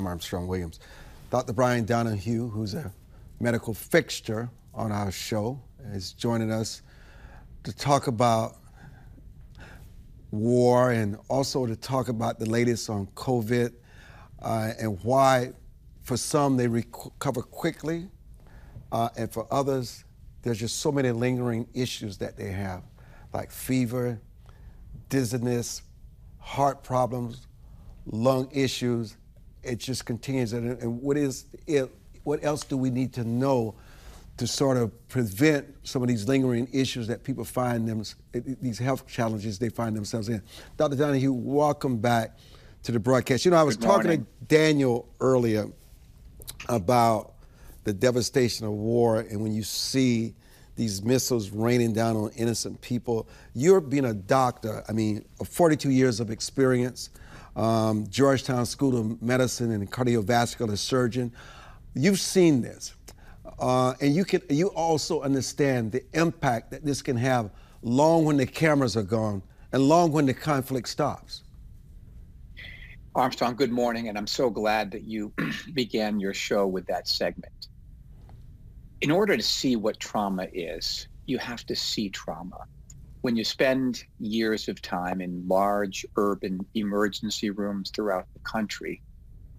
I'm Armstrong Williams. Dr. Brian Donohue, who's a medical fixture on our show, is joining us to talk about war and also to talk about the latest on COVID uh, and why, for some, they recover quickly, uh, and for others, there's just so many lingering issues that they have, like fever, dizziness, heart problems, lung issues. It just continues. And what is it? What else do we need to know to sort of prevent some of these lingering issues that people find them, these health challenges they find themselves in? Dr. Donohue, welcome back to the broadcast. You know, I was talking to Daniel earlier about the devastation of war, and when you see these missiles raining down on innocent people. You're being a doctor, I mean, 42 years of experience, um, Georgetown School of Medicine and cardiovascular surgeon. You've seen this. Uh, and you can you also understand the impact that this can have long when the cameras are gone and long when the conflict stops. Armstrong, good morning, and I'm so glad that you began your show with that segment in order to see what trauma is, you have to see trauma. When you spend years of time in large urban emergency rooms throughout the country,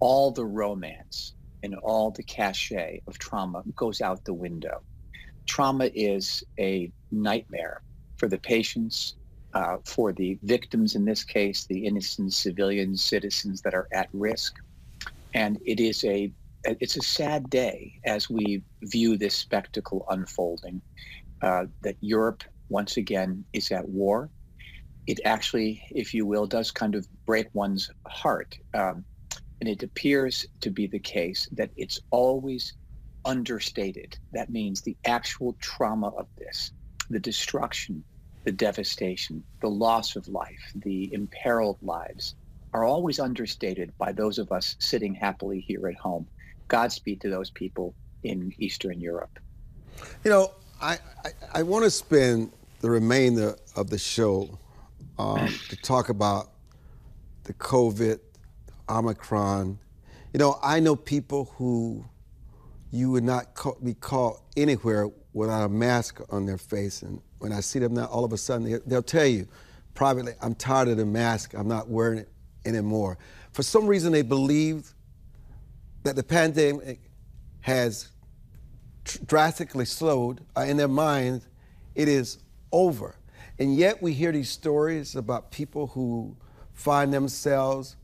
all the romance and all the cachet of trauma goes out the window. Trauma is a nightmare for the patients, uh, for the victims in this case, the innocent civilian citizens that are at risk. And it is a it's a sad day as we view this spectacle unfolding. Uh, that Europe once again is at war. It actually, if you will, does kind of break one's heart. Um, and it appears to be the case that it's always understated. That means the actual trauma of this, the destruction, the devastation, the loss of life, the imperiled lives are always understated by those of us sitting happily here at home. Godspeed to those people in Eastern Europe. You know, I, I, I want to spend the remainder of the show um, to talk about the COVID, Omicron. You know, I know people who you would not call, be caught anywhere without a mask on their face. And when I see them now, all of a sudden, they, they'll tell you privately, I'm tired of the mask, I'm not wearing it anymore. For some reason, they believe that the pandemic has drastically slowed uh, in their minds, it is over. And yet we hear these stories about people who find themselves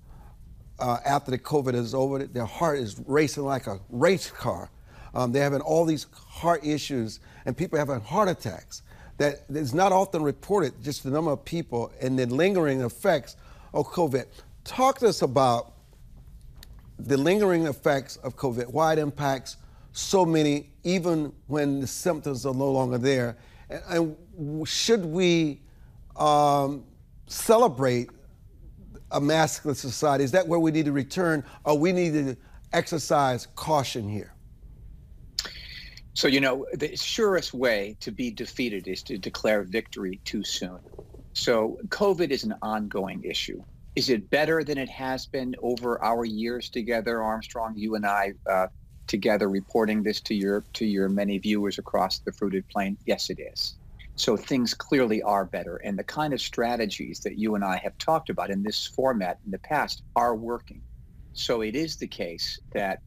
uh, after the COVID is over, their heart is racing like a race car. Um, they're having all these heart issues, and people having heart attacks. That is not often reported, just the number of people and the lingering effects of COVID. Talk to us about the lingering effects of COVID, why it impacts so many, even when the symptoms are no longer there. And, and should we um, celebrate a masculine society? Is that where we need to return, or we need to exercise caution here? So, you know, the surest way to be defeated is to declare victory too soon. So, COVID is an ongoing issue. Is it better than it has been over our years together, Armstrong? You and I uh, together reporting this to your to your many viewers across the fruited plain. Yes, it is. So things clearly are better, and the kind of strategies that you and I have talked about in this format in the past are working. So it is the case that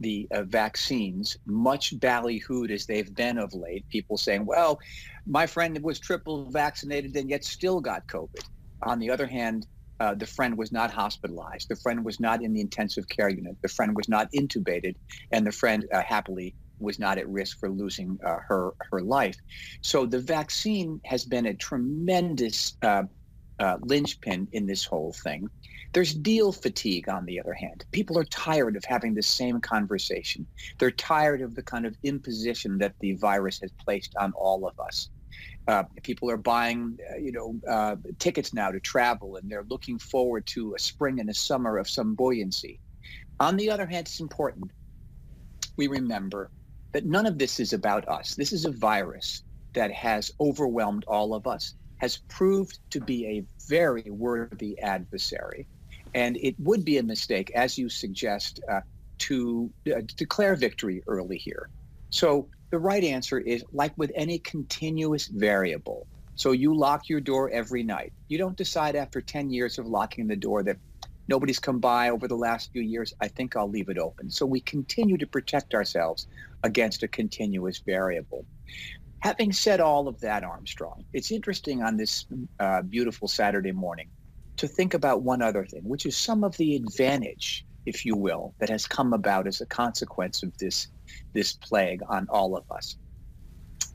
the uh, vaccines, much ballyhooed as they've been of late, people saying, well, my friend was triple vaccinated and yet still got COVID. On the other hand, uh, the friend was not hospitalized. The friend was not in the intensive care unit. The friend was not intubated, and the friend uh, happily was not at risk for losing uh, her her life. So the vaccine has been a tremendous uh, uh, linchpin in this whole thing. There's deal fatigue, on the other hand. People are tired of having the same conversation. They're tired of the kind of imposition that the virus has placed on all of us. Uh, people are buying, uh, you know, uh, tickets now to travel, and they're looking forward to a spring and a summer of some buoyancy. On the other hand, it's important we remember that none of this is about us. This is a virus that has overwhelmed all of us, has proved to be a very worthy adversary. And it would be a mistake, as you suggest, uh, to uh, declare victory early here. So the right answer is like with any continuous variable. So you lock your door every night. You don't decide after 10 years of locking the door that nobody's come by over the last few years. I think I'll leave it open. So we continue to protect ourselves against a continuous variable. Having said all of that, Armstrong, it's interesting on this uh, beautiful Saturday morning to think about one other thing, which is some of the advantage, if you will, that has come about as a consequence of this, this plague on all of us.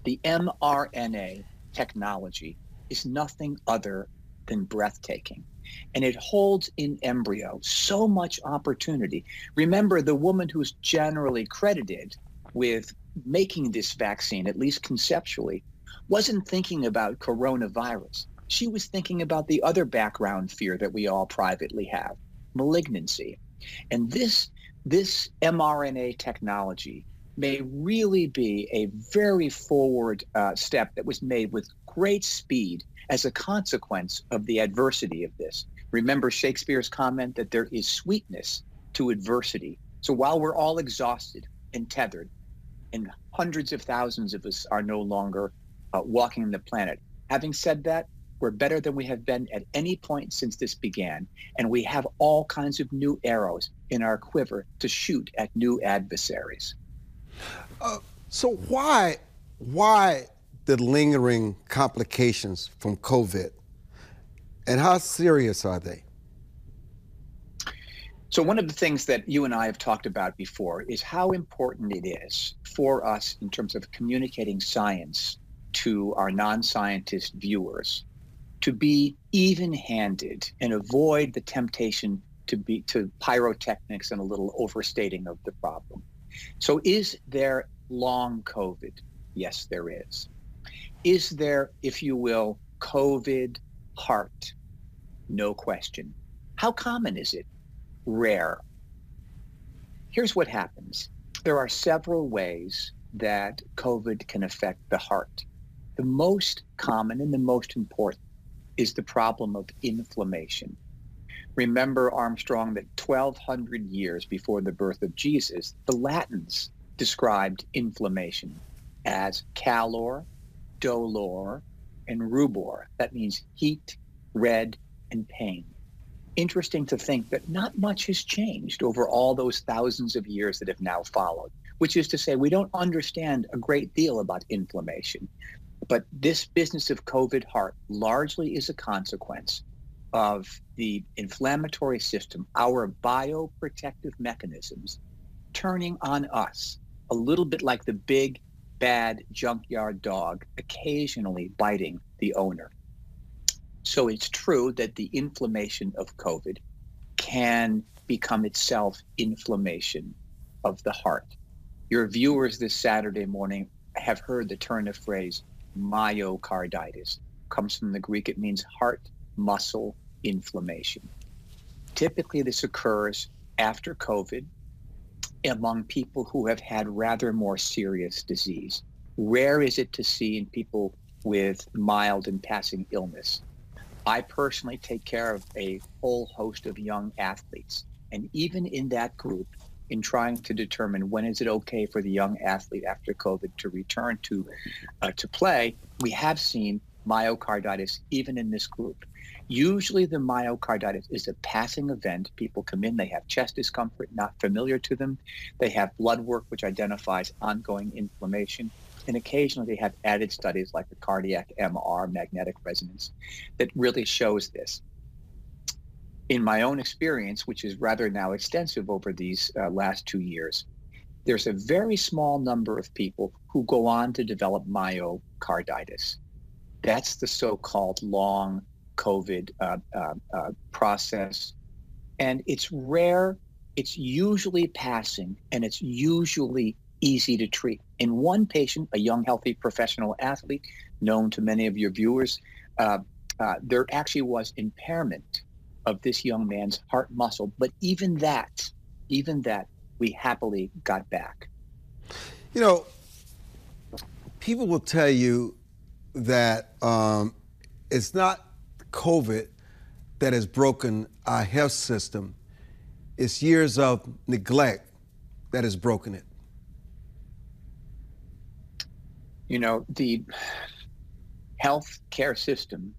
The mRNA technology is nothing other than breathtaking. And it holds in embryo so much opportunity. Remember, the woman who's generally credited with making this vaccine, at least conceptually, wasn't thinking about coronavirus. She was thinking about the other background fear that we all privately have, malignancy. And this, this mRNA technology may really be a very forward uh, step that was made with great speed as a consequence of the adversity of this. Remember Shakespeare's comment that there is sweetness to adversity. So while we're all exhausted and tethered, and hundreds of thousands of us are no longer uh, walking the planet, having said that, we're better than we have been at any point since this began, and we have all kinds of new arrows in our quiver to shoot at new adversaries. Uh, so why why the lingering complications from COVID, and how serious are they? So one of the things that you and I have talked about before is how important it is for us in terms of communicating science to our non-scientist viewers to be even-handed and avoid the temptation to be to pyrotechnics and a little overstating of the problem. So is there long COVID? Yes, there is. Is there, if you will, COVID heart? No question. How common is it? Rare. Here's what happens. There are several ways that COVID can affect the heart. The most common and the most important is the problem of inflammation. Remember, Armstrong, that 1200 years before the birth of Jesus, the Latins described inflammation as calor, dolor, and rubor. That means heat, red, and pain. Interesting to think that not much has changed over all those thousands of years that have now followed, which is to say, we don't understand a great deal about inflammation. But this business of COVID heart largely is a consequence of the inflammatory system, our bioprotective mechanisms, turning on us a little bit like the big, bad junkyard dog occasionally biting the owner. So it's true that the inflammation of COVID can become itself inflammation of the heart. Your viewers this Saturday morning have heard the turn of phrase myocarditis. It Comes from the Greek, it means heart muscle inflammation. Typically, this occurs after COVID among people who have had rather more serious disease. Rare is it to see in people with mild and passing illness. I personally take care of a whole host of young athletes. And even in that group, in trying to determine when is it okay for the young athlete after COVID to return to uh, to play, we have seen myocarditis even in this group. Usually the myocarditis is a passing event. People come in, they have chest discomfort not familiar to them. They have blood work which identifies ongoing inflammation. And occasionally they have added studies like the cardiac MR, magnetic resonance, that really shows this. In my own experience, which is rather now extensive over these uh, last two years, there's a very small number of people who go on to develop myocarditis. That's the so-called long COVID uh, uh, uh, process. And it's rare, it's usually passing, and it's usually easy to treat. In one patient, a young, healthy professional athlete, known to many of your viewers, uh, uh, there actually was impairment of this young man's heart muscle. But even that, even that, we happily got back. You know, people will tell you that um, it's not COVID that has broken our health system. It's years of neglect that has broken it. You know, the health care system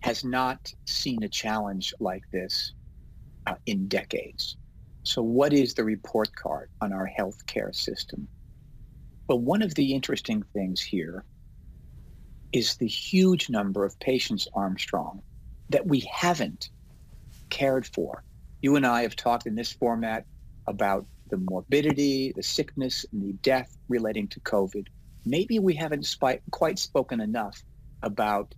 has not seen a challenge like this uh, in decades. So, what is the report card on our healthcare system? Well, one of the interesting things here is the huge number of patients, Armstrong, that we haven't cared for. You and I have talked in this format about the morbidity, the sickness, and the death relating to COVID. Maybe we haven't quite spoken enough about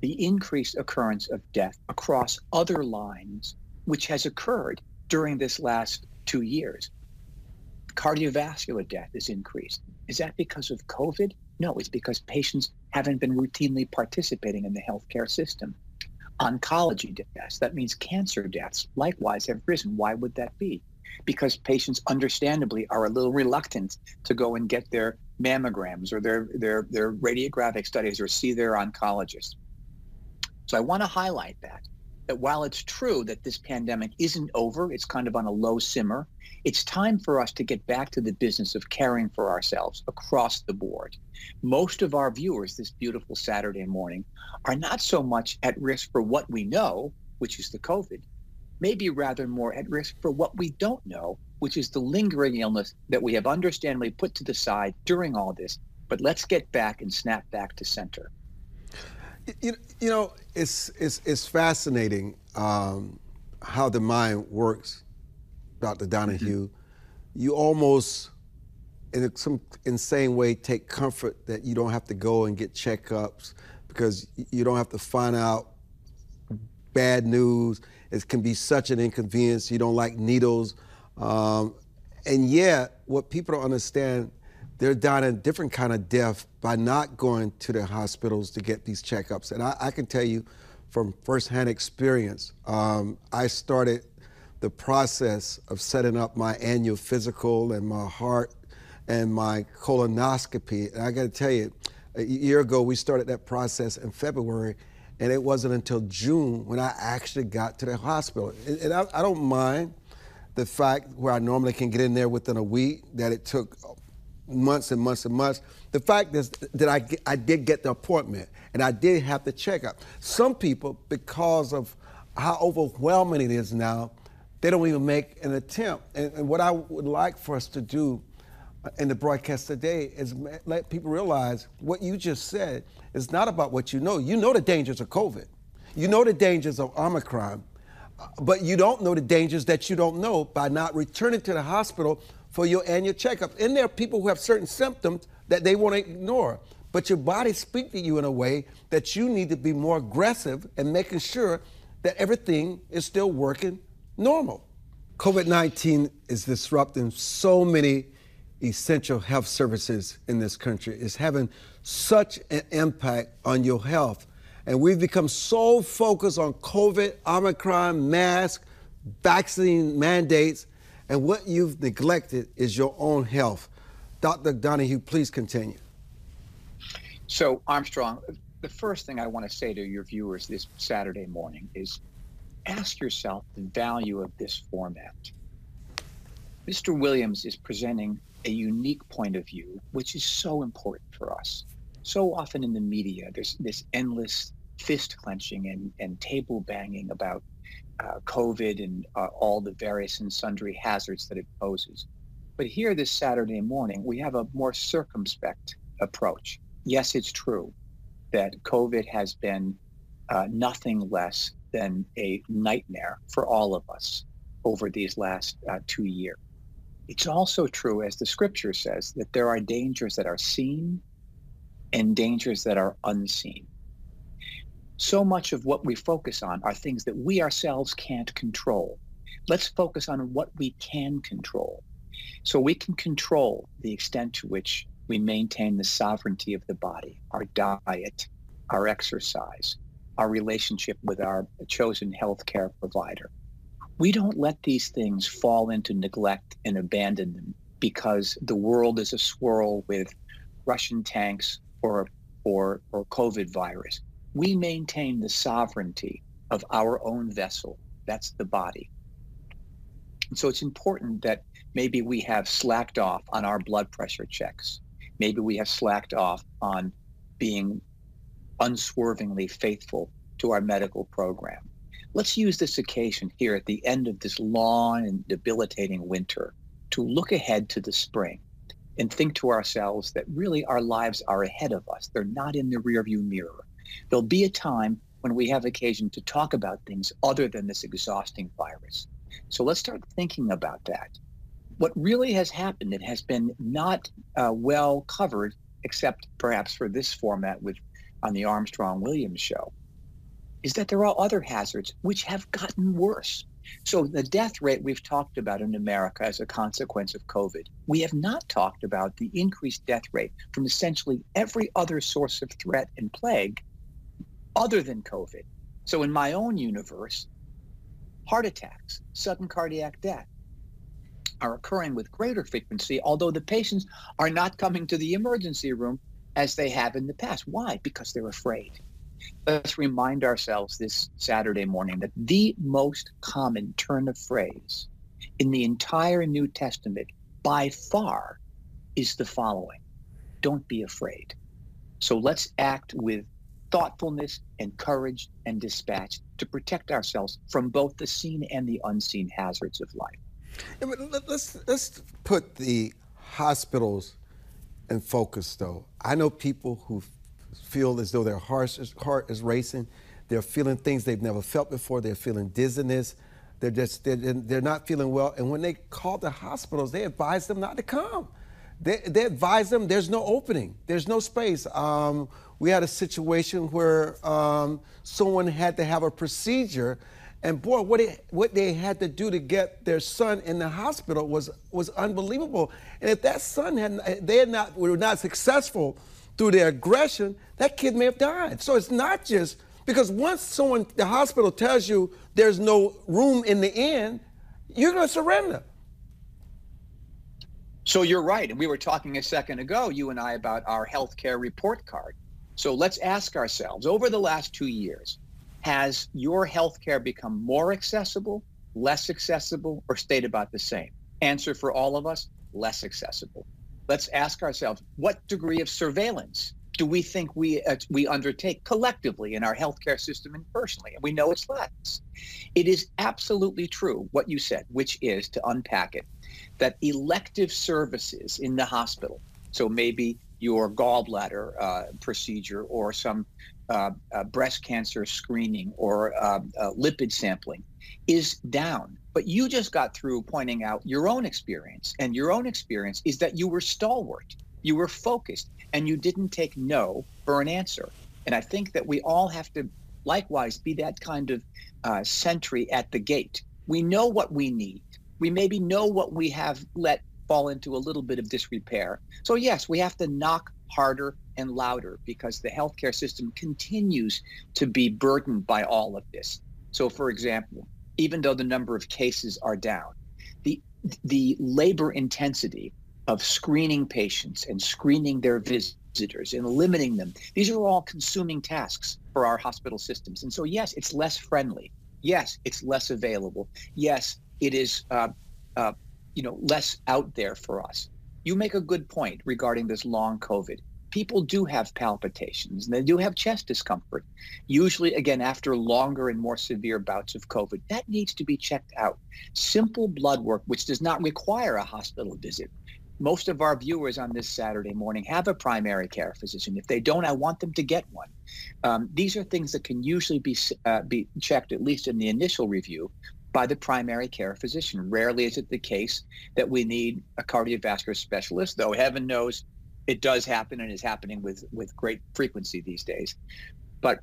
the increased occurrence of death across other lines, which has occurred during this last two years. Cardiovascular death is increased. Is that because of COVID? No, it's because patients haven't been routinely participating in the healthcare system. Oncology deaths, that means cancer deaths, likewise have risen. Why would that be? Because patients understandably are a little reluctant to go and get their mammograms or their, their, their radiographic studies or see their oncologist. So I want to highlight that that while it's true that this pandemic isn't over, it's kind of on a low simmer, it's time for us to get back to the business of caring for ourselves across the board. Most of our viewers this beautiful Saturday morning are not so much at risk for what we know, which is the COVID, maybe rather more at risk for what we don't know, which is the lingering illness that we have understandably put to the side during all this. But let's get back and snap back to center. You, you know, it's, it's, it's fascinating um, how the mind works, Dr. Donohue. Mm-hmm. You almost, in some insane way, take comfort that you don't have to go and get checkups because you don't have to find out bad news. It can be such an inconvenience. You don't like needles. Um, and yet, what people don't understand they're dying a different kind of death by not going to the hospitals to get these checkups. And I, I can tell you from firsthand experience, um, I started the process of setting up my annual physical and my heart and my colonoscopy. And I got to tell you, a year ago we started that process in February, and it wasn't until June when I actually got to the hospital. And, and I, I don't mind the fact where I normally can get in there within a week that it took months and months and months. The fact is that I, I did get the appointment and I did have the checkup. Some people, because of how overwhelming it is now, they don't even make an attempt. And, and what I would like for us to do in the broadcast today is let people realize what you just said is not about what you know. You know the dangers of COVID. You know the dangers of Omicron, uh, but you don't know the dangers that you don't know by not returning to the hospital for your annual checkup. And there are people who have certain symptoms that they want to ignore. But your body speaks to you in a way that you need to be more aggressive and making sure that everything is still working normal. COVID 19 is disrupting so many essential health services in this country. It's having such an impact on your health. And we've become so focused on COVID, Omicron, mask, vaccine mandates and what you've neglected is your own health. Dr. Donohue, please continue. So, Armstrong, the first thing I want to say to your viewers this Saturday morning is ask yourself the value of this format. Mr. Williams is presenting a unique point of view, which is so important for us. So often in the media, there's this endless fist clenching and, and table banging about uh, COVID and uh, all the various and sundry hazards that it poses. But here this Saturday morning, we have a more circumspect approach. Yes, it's true that COVID has been uh, nothing less than a nightmare for all of us over these last uh, two years. It's also true, as the scripture says, that there are dangers that are seen and dangers that are unseen so much of what we focus on are things that we ourselves can't control. Let's focus on what we can control. So we can control the extent to which we maintain the sovereignty of the body, our diet, our exercise, our relationship with our chosen healthcare provider. We don't let these things fall into neglect and abandon them because the world is a swirl with Russian tanks or or, or COVID virus we maintain the sovereignty of our own vessel. That's the body. And so it's important that maybe we have slacked off on our blood pressure checks. Maybe we have slacked off on being unswervingly faithful to our medical program. Let's use this occasion here at the end of this long and debilitating winter to look ahead to the spring and think to ourselves that really our lives are ahead of us. They're not in the rearview mirror. There'll be a time when we have occasion to talk about things other than this exhausting virus. So let's start thinking about that. What really has happened, it has been not uh, well covered, except perhaps for this format with on the Armstrong Williams show, is that there are other hazards which have gotten worse. So the death rate we've talked about in America as a consequence of COVID, we have not talked about the increased death rate from essentially every other source of threat and plague other than COVID. So in my own universe, heart attacks, sudden cardiac death are occurring with greater frequency, although the patients are not coming to the emergency room as they have in the past. Why? Because they're afraid. Let's remind ourselves this Saturday morning that the most common turn of phrase in the entire New Testament by far is the following Don't be afraid. So let's act with thoughtfulness and courage and dispatch to protect ourselves from both the seen and the unseen hazards of life. Yeah, let's let's put the hospitals in focus, though. I know people who feel as though their heart is, heart is racing. They're feeling things they've never felt before. They're feeling dizziness. They're just they're, they're not feeling well. And when they call the hospitals, they advise them not to come. They, they advise them there's no opening, there's no space. Um, we had a situation where um, someone had to have a procedure, and boy, what it, what they had to do to get their son in the hospital was was unbelievable. And if that son had they had not were not successful through their aggression, that kid may have died. So it's not just because once someone the hospital tells you there's no room in the inn, you're going to surrender. So you're right. And we were talking a second ago, you and I, about our healthcare report card. So let's ask ourselves over the last two years, has your healthcare become more accessible, less accessible, or stayed about the same? Answer for all of us less accessible. Let's ask ourselves what degree of surveillance do we think we uh, we undertake collectively in our healthcare system and personally? And we know it's less. It is absolutely true what you said, which is to unpack it, that elective services in the hospital, so maybe your gallbladder uh, procedure or some uh, uh, breast cancer screening or um, uh, lipid sampling is down. But you just got through pointing out your own experience, and your own experience is that you were stalwart, you were focused, and you didn't take no for an answer. And I think that we all have to likewise be that kind of uh, sentry at the gate. We know what we need. We maybe know what we have let fall into a little bit of disrepair. So, yes, we have to knock harder and louder because the healthcare system continues to be burdened by all of this. So, for example, even though the number of cases are down, the, the labor intensity of screening patients and screening their visitors and limiting them, these are all consuming tasks for our hospital systems. And so, yes, it's less friendly. Yes, it's less available. Yes, it is uh, uh, you know less out there for us. You make a good point regarding this long COVID. People do have palpitations and they do have chest discomfort. Usually, again, after longer and more severe bouts of COVID, that needs to be checked out. Simple blood work, which does not require a hospital visit. Most of our viewers on this Saturday morning have a primary care physician. If they don't, I want them to get one. Um, these are things that can usually be uh, be checked at least in the initial review by the primary care physician. Rarely is it the case that we need a cardiovascular specialist, though heaven knows it does happen and is happening with, with great frequency these days. But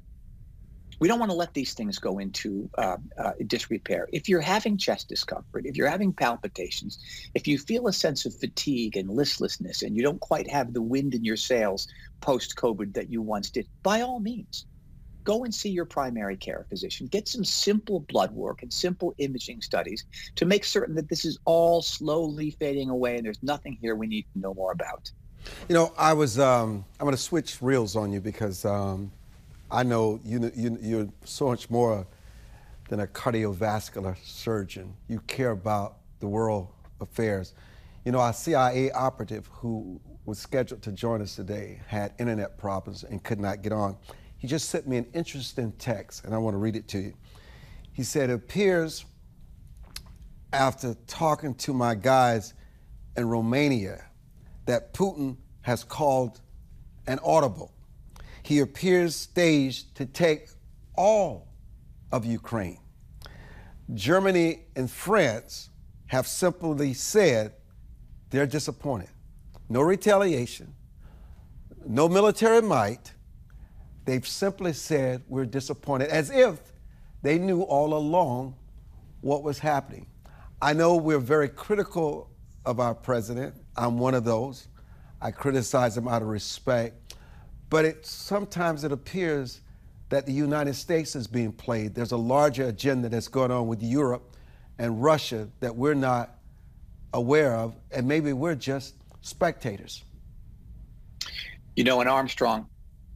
we don't want to let these things go into uh, uh, disrepair. If you're having chest discomfort, if you're having palpitations, if you feel a sense of fatigue and listlessness and you don't quite have the wind in your sails post COVID that you once did, by all means, go and see your primary care physician. Get some simple blood work and simple imaging studies to make certain that this is all slowly fading away and there's nothing here we need to know more about. You know, I was, um, I'm going to switch reels on you because um, I know you, you, you're so much more than a cardiovascular surgeon. You care about the world affairs. You know, our CIA operative who was scheduled to join us today had internet problems and could not get on. He just sent me an interesting text, and I want to read it to you. He said, It appears after talking to my guys in Romania that Putin has called an audible. He appears staged to take all of Ukraine. Germany and France have simply said they're disappointed. No retaliation, no military might. They've simply said we're disappointed, as if they knew all along what was happening. I know we're very critical of our president. I'm one of those. I criticize him out of respect. But it, sometimes it appears that the United States is being played. There's a larger agenda that's going on with Europe and Russia that we're not aware of, and maybe we're just spectators. You know, in Armstrong,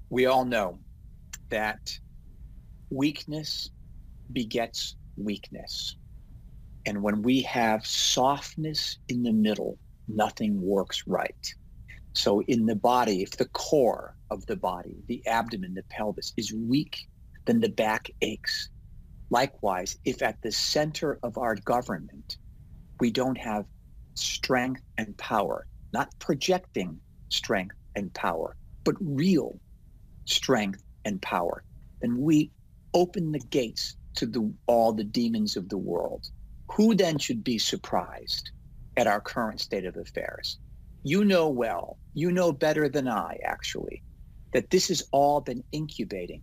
we all know that weakness begets weakness. And when we have softness in the middle, nothing works right. So, in the body, if the core of the body, the abdomen, the pelvis is weak, then the back aches. Likewise, if at the center of our government we don't have strength and power, not projecting strength and power, but real strength and power, then we open the gates to the, all the demons of the world. Who then should be surprised at our current state of affairs? You know well, you know better than I, actually, that this has all been incubating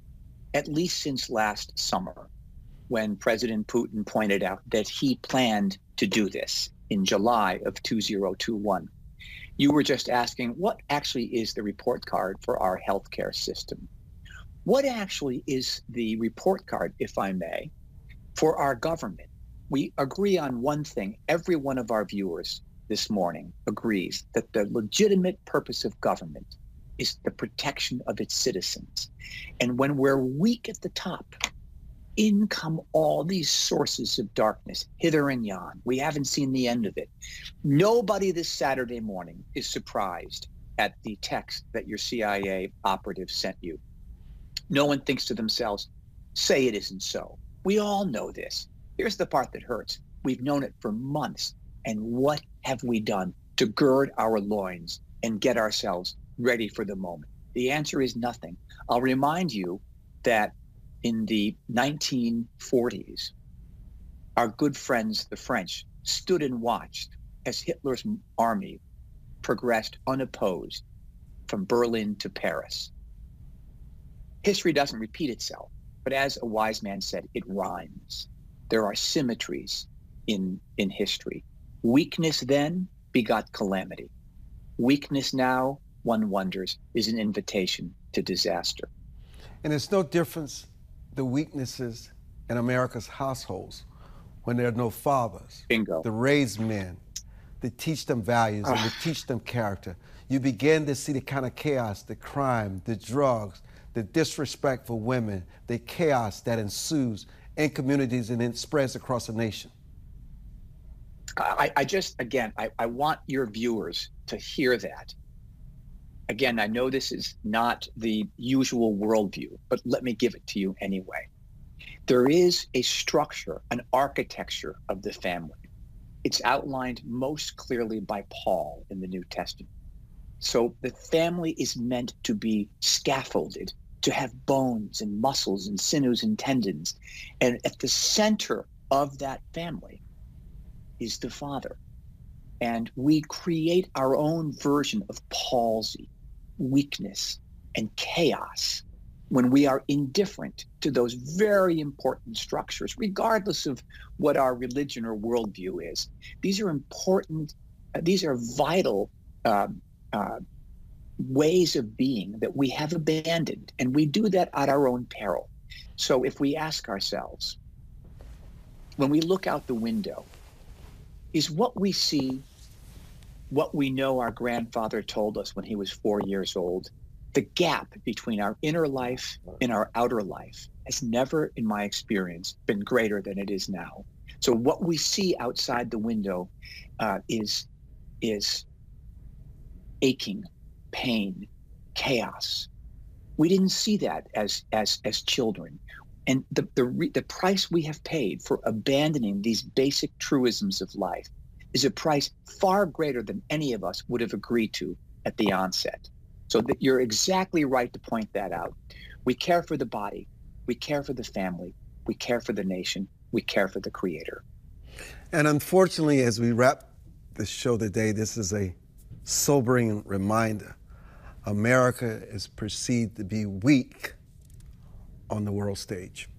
at least since last summer when President Putin pointed out that he planned to do this in July of 2021. You were just asking what actually is the report card for our healthcare system? What actually is the report card, if I may, for our government? We agree on one thing. Every one of our viewers this morning agrees that the legitimate purpose of government is the protection of its citizens. And when we're weak at the top, in come all these sources of darkness, hither and yon. We haven't seen the end of it. Nobody this Saturday morning is surprised at the text that your CIA operative sent you. No one thinks to themselves, say it isn't so. We all know this. Here's the part that hurts. We've known it for months. And what have we done to gird our loins and get ourselves ready for the moment? The answer is nothing. I'll remind you that in the 1940s, our good friends, the French, stood and watched as Hitler's army progressed unopposed from Berlin to Paris. History doesn't repeat itself, but as a wise man said, it rhymes. There are symmetries in, in history. Weakness then begot calamity. Weakness now, one wonders, is an invitation to disaster. And it's no difference the weaknesses in America's households when there are no fathers. Bingo. To raise men, to teach them values and to ah. teach them character. You begin to see the kind of chaos, the crime, the drugs, the disrespect for women, the chaos that ensues in communities and it spreads across the nation. I, I just, again, I, I want your viewers to hear that again, I know this is not the usual worldview, but let me give it to you anyway. There is a structure, an architecture of the family. It's outlined most clearly by Paul in the New Testament. So the family is meant to be scaffolded, to have bones and muscles and sinews and tendons. And at the center of that family is the father. And we create our own version of palsy weakness and chaos when we are indifferent to those very important structures, regardless of what our religion or worldview is. These are important, uh, these are vital uh, uh, ways of being that we have abandoned, and we do that at our own peril. So if we ask ourselves, when we look out the window, is what we see what we know our grandfather told us when he was four years old, the gap between our inner life and our outer life has never, in my experience, been greater than it is now. So what we see outside the window uh, is is aching, pain, chaos. We didn't see that as as as children, and the the re- the price we have paid for abandoning these basic truisms of life is a price far greater than any of us would have agreed to at the onset. So that you're exactly right to point that out. We care for the body, we care for the family, we care for the nation, we care for the creator. And unfortunately, as we wrap the show today, this is a sobering reminder. America is perceived to be weak on the world stage.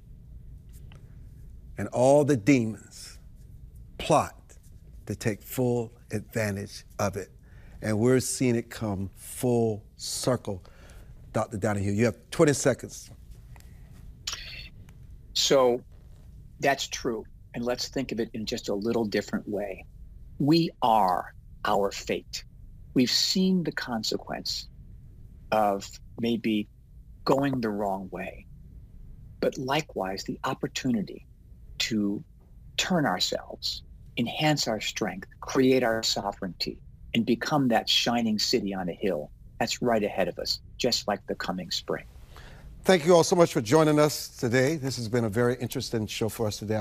And all the demons plot to take full advantage of it. And we're seeing it come full circle. Dr. Donohue, you have 20 seconds. So that's true. And let's think of it in just a little different way. We are our fate. We've seen the consequence of maybe going the wrong way, but likewise, the opportunity to turn ourselves, enhance our strength, create our sovereignty, and become that shining city on a hill that's right ahead of us, just like the coming spring. Thank you all so much for joining us today. This has been a very interesting show for us today.